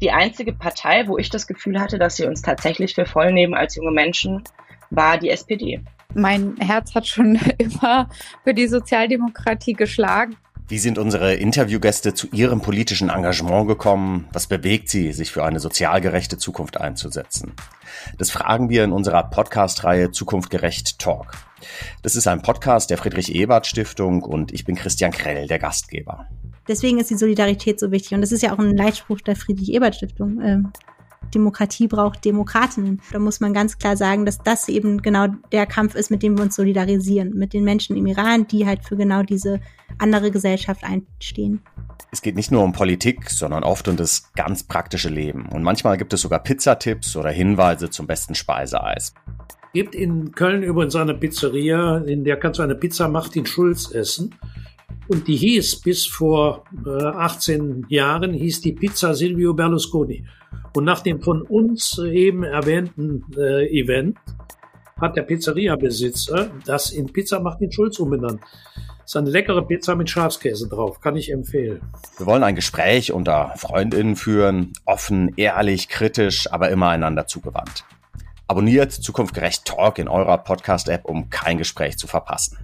Die einzige Partei, wo ich das Gefühl hatte, dass sie uns tatsächlich für voll nehmen als junge Menschen, war die SPD. Mein Herz hat schon immer für die Sozialdemokratie geschlagen. Wie sind unsere Interviewgäste zu ihrem politischen Engagement gekommen? Was bewegt sie, sich für eine sozial gerechte Zukunft einzusetzen? Das fragen wir in unserer Podcast-Reihe Zukunft gerecht Talk. Das ist ein Podcast der Friedrich-Ebert-Stiftung und ich bin Christian Krell, der Gastgeber. Deswegen ist die Solidarität so wichtig. Und das ist ja auch ein Leitspruch der Friedrich-Ebert-Stiftung. Ähm, Demokratie braucht Demokratinnen. Da muss man ganz klar sagen, dass das eben genau der Kampf ist, mit dem wir uns solidarisieren. Mit den Menschen im Iran, die halt für genau diese andere Gesellschaft einstehen. Es geht nicht nur um Politik, sondern oft um das ganz praktische Leben. Und manchmal gibt es sogar Pizzatipps oder Hinweise zum besten Speiseeis. Gibt in Köln übrigens eine Pizzeria, in der kannst du eine Pizza Martin Schulz essen. Und die hieß bis vor äh, 18 Jahren, hieß die Pizza Silvio Berlusconi. Und nach dem von uns eben erwähnten äh, Event hat der Pizzeria-Besitzer das in Pizza Martin Schulz umbenannt. Das ist eine leckere Pizza mit Schafskäse drauf, kann ich empfehlen. Wir wollen ein Gespräch unter Freundinnen führen, offen, ehrlich, kritisch, aber immer einander zugewandt. Abonniert Zukunftgerecht Talk in eurer Podcast-App, um kein Gespräch zu verpassen.